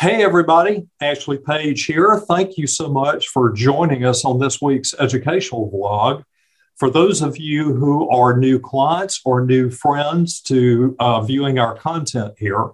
Hey, everybody. Ashley Page here. Thank you so much for joining us on this week's educational vlog. For those of you who are new clients or new friends to uh, viewing our content here,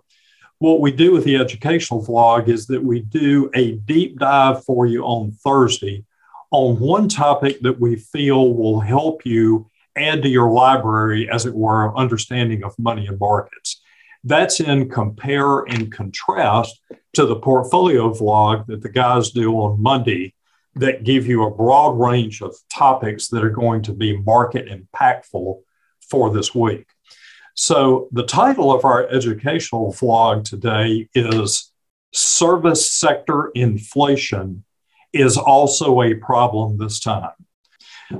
what we do with the educational vlog is that we do a deep dive for you on Thursday on one topic that we feel will help you add to your library, as it were, of understanding of money and markets. That's in compare and contrast to the portfolio vlog that the guys do on Monday that give you a broad range of topics that are going to be market impactful for this week. So, the title of our educational vlog today is Service Sector Inflation is Also a Problem This Time.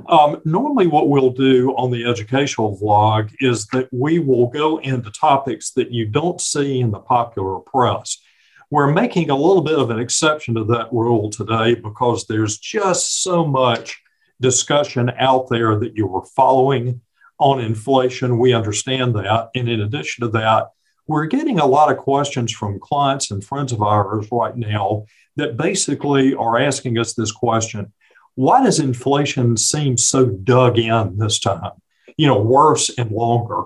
Um, normally, what we'll do on the educational vlog is that we will go into topics that you don't see in the popular press. We're making a little bit of an exception to that rule today because there's just so much discussion out there that you were following on inflation. We understand that. And in addition to that, we're getting a lot of questions from clients and friends of ours right now that basically are asking us this question why does inflation seem so dug in this time? You know, worse and longer.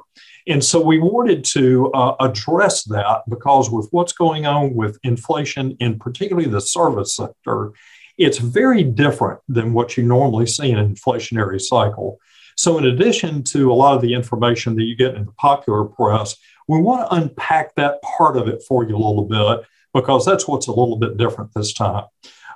And so we wanted to uh, address that because with what's going on with inflation, in particularly the service sector, it's very different than what you normally see in an inflationary cycle. So, in addition to a lot of the information that you get in the popular press, we want to unpack that part of it for you a little bit because that's what's a little bit different this time.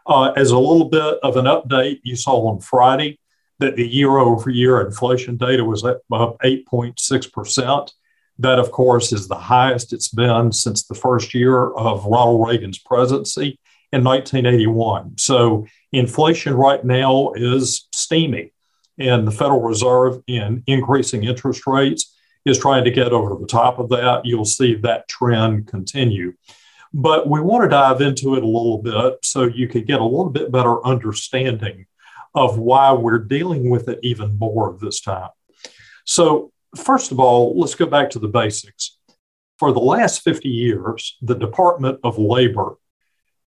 Uh, as a little bit of an update, you saw on Friday that the year over year inflation data was up 8.6%. That, of course, is the highest it's been since the first year of Ronald Reagan's presidency in 1981. So, inflation right now is steamy, and the Federal Reserve, in increasing interest rates, is trying to get over the top of that. You'll see that trend continue. But we want to dive into it a little bit so you could get a little bit better understanding of why we're dealing with it even more this time. So, first of all, let's go back to the basics. For the last 50 years, the Department of Labor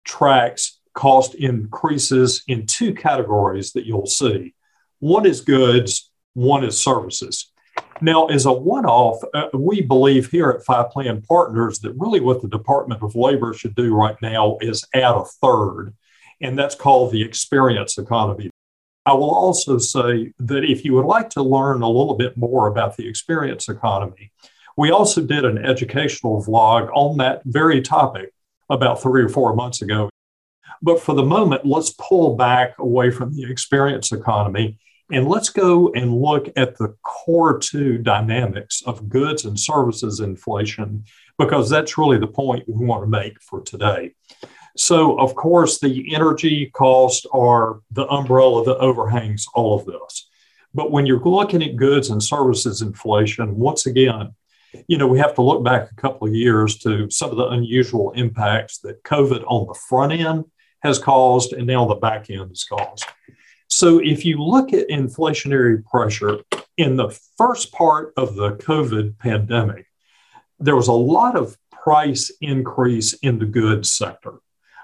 tracks cost increases in two categories that you'll see one is goods, one is services. Now, as a one off, uh, we believe here at Fi Plan Partners that really what the Department of Labor should do right now is add a third, and that's called the experience economy. I will also say that if you would like to learn a little bit more about the experience economy, we also did an educational vlog on that very topic about three or four months ago. But for the moment, let's pull back away from the experience economy and let's go and look at the core two dynamics of goods and services inflation, because that's really the point we want to make for today. So, of course, the energy costs are the umbrella that overhangs all of this. But when you're looking at goods and services inflation, once again, you know, we have to look back a couple of years to some of the unusual impacts that COVID on the front end has caused and now the back end has caused. So if you look at inflationary pressure in the first part of the COVID pandemic, there was a lot of price increase in the goods sector.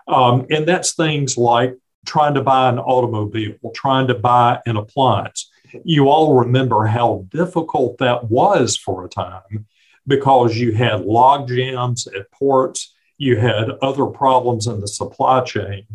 Um, and that's things like trying to buy an automobile, trying to buy an appliance. You all remember how difficult that was for a time because you had log jams at ports, you had other problems in the supply chain.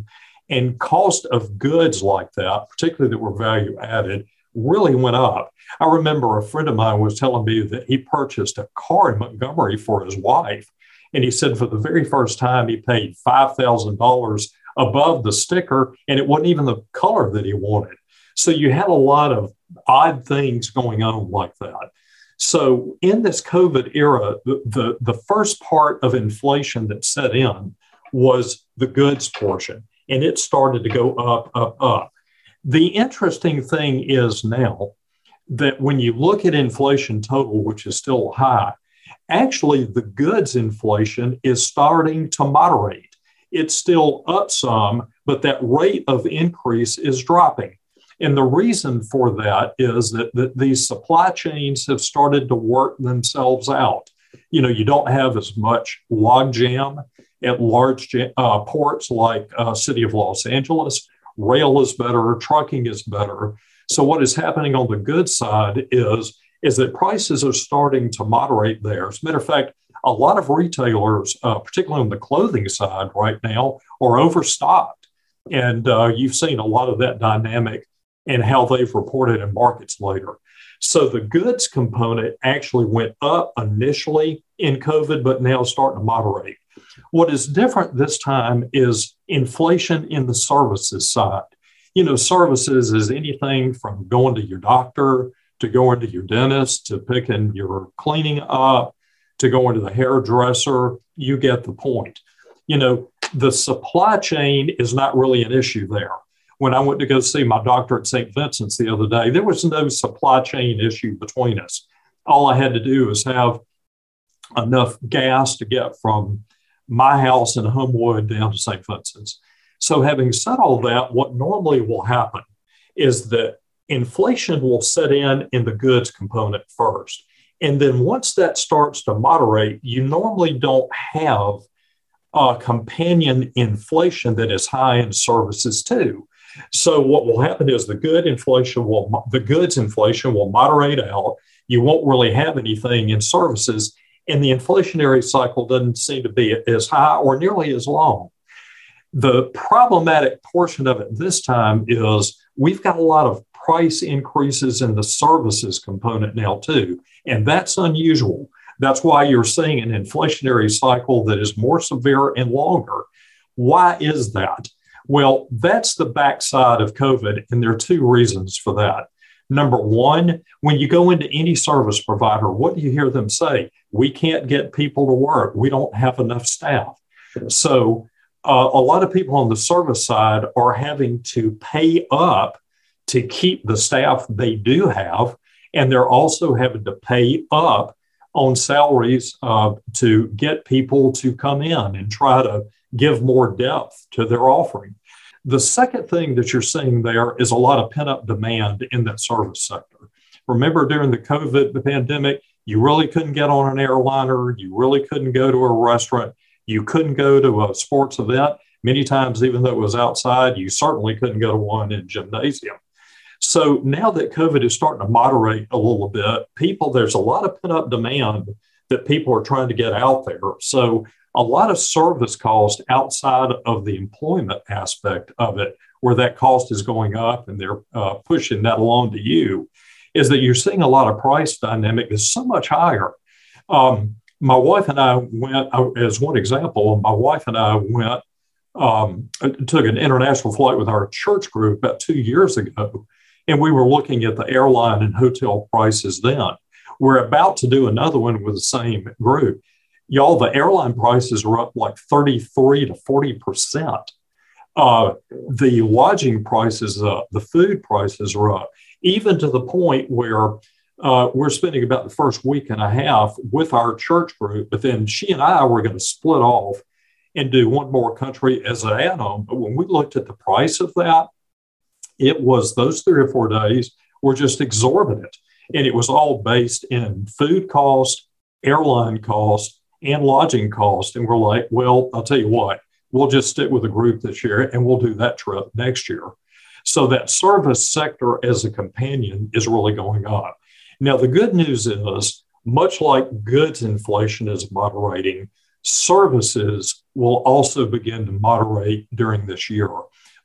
And cost of goods like that, particularly that were value added, really went up. I remember a friend of mine was telling me that he purchased a car in Montgomery for his wife. And he said for the very first time, he paid $5,000 above the sticker, and it wasn't even the color that he wanted. So you had a lot of odd things going on like that. So in this COVID era, the, the, the first part of inflation that set in was the goods portion and it started to go up, up, up. The interesting thing is now that when you look at inflation total, which is still high, actually the goods inflation is starting to moderate. It's still up some, but that rate of increase is dropping. And the reason for that is that, that these supply chains have started to work themselves out. You know, you don't have as much logjam at large uh, ports like uh, City of Los Angeles. Rail is better, trucking is better. So what is happening on the good side is is that prices are starting to moderate there. As a matter of fact, a lot of retailers, uh, particularly on the clothing side right now, are overstocked. And uh, you've seen a lot of that dynamic in how they've reported in markets later. So the goods component actually went up initially in COVID, but now starting to moderate. What is different this time is inflation in the services side. You know, services is anything from going to your doctor to going to your dentist to picking your cleaning up to going to the hairdresser. You get the point. You know, the supply chain is not really an issue there when I went to go see my doctor at St. Vincent's the other day, there was no supply chain issue between us. All I had to do was have enough gas to get from my house in Homewood down to St. Vincent's. So, having said all that, what normally will happen is that inflation will set in in the goods component first. And then once that starts to moderate, you normally don't have a companion inflation that is high in services too. So what will happen is the good inflation will the goods inflation will moderate out. You won't really have anything in services, and the inflationary cycle doesn't seem to be as high or nearly as long. The problematic portion of it this time is we've got a lot of price increases in the services component now too, and that's unusual. That's why you're seeing an inflationary cycle that is more severe and longer. Why is that? Well, that's the backside of COVID, and there are two reasons for that. Number one, when you go into any service provider, what do you hear them say? We can't get people to work. We don't have enough staff. So, uh, a lot of people on the service side are having to pay up to keep the staff they do have. And they're also having to pay up on salaries uh, to get people to come in and try to give more depth to their offering. The second thing that you're seeing there is a lot of pent up demand in that service sector. Remember, during the COVID pandemic, you really couldn't get on an airliner, you really couldn't go to a restaurant, you couldn't go to a sports event. Many times, even though it was outside, you certainly couldn't go to one in gymnasium. So now that COVID is starting to moderate a little bit, people, there's a lot of pent up demand that people are trying to get out there. So a lot of service cost outside of the employment aspect of it, where that cost is going up and they're uh, pushing that along to you, is that you're seeing a lot of price dynamic is so much higher. Um, my wife and I went, uh, as one example, my wife and I went, um, took an international flight with our church group about two years ago, and we were looking at the airline and hotel prices then. We're about to do another one with the same group y'all, the airline prices are up like 33 to 40%. Uh, the lodging prices up, the food prices are up, even to the point where uh, we're spending about the first week and a half with our church group, but then she and I were going to split off and do one more country as an add on. But when we looked at the price of that, it was those three or four days were just exorbitant. And it was all based in food cost, airline cost, and lodging cost. And we're like, well, I'll tell you what, we'll just stick with a group this year and we'll do that trip next year. So that service sector as a companion is really going up. Now, the good news is, much like goods inflation is moderating, services will also begin to moderate during this year.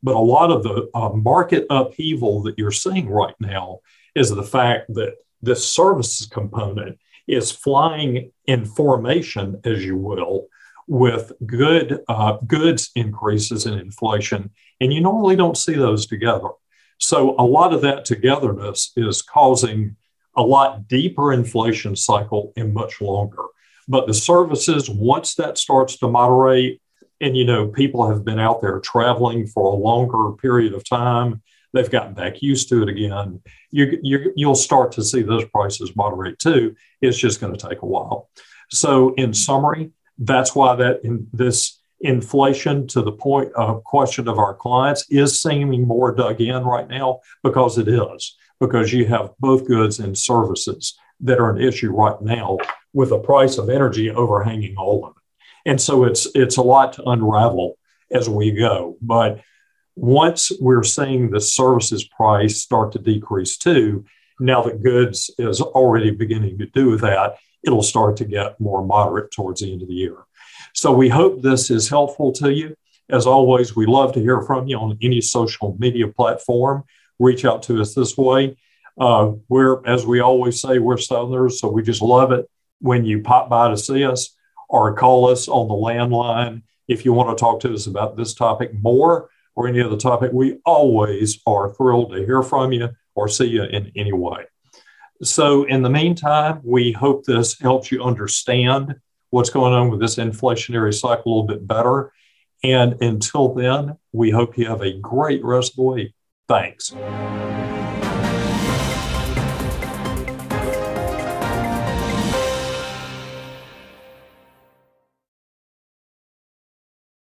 But a lot of the uh, market upheaval that you're seeing right now is the fact that this services component is flying in formation, as you will, with good uh, goods increases in inflation, and you normally don't see those together. So a lot of that togetherness is causing a lot deeper inflation cycle and much longer. But the services, once that starts to moderate, and you know people have been out there traveling for a longer period of time, they've gotten back used to it again. You, you, you'll start to see those prices moderate too. It's just going to take a while. So, in summary, that's why that in this inflation to the point of question of our clients is seeming more dug in right now because it is because you have both goods and services that are an issue right now with the price of energy overhanging all of it And so it's it's a lot to unravel as we go. But once we're seeing the services price start to decrease too, now that goods is already beginning to do that, it'll start to get more moderate towards the end of the year. So we hope this is helpful to you. As always, we love to hear from you on any social media platform. Reach out to us this way. Uh, we're, as we always say, we're Southerners, so we just love it when you pop by to see us or call us on the landline if you want to talk to us about this topic more or any other topic. We always are thrilled to hear from you or see you in any way. So, in the meantime, we hope this helps you understand what's going on with this inflationary cycle a little bit better. And until then, we hope you have a great rest of the week. Thanks.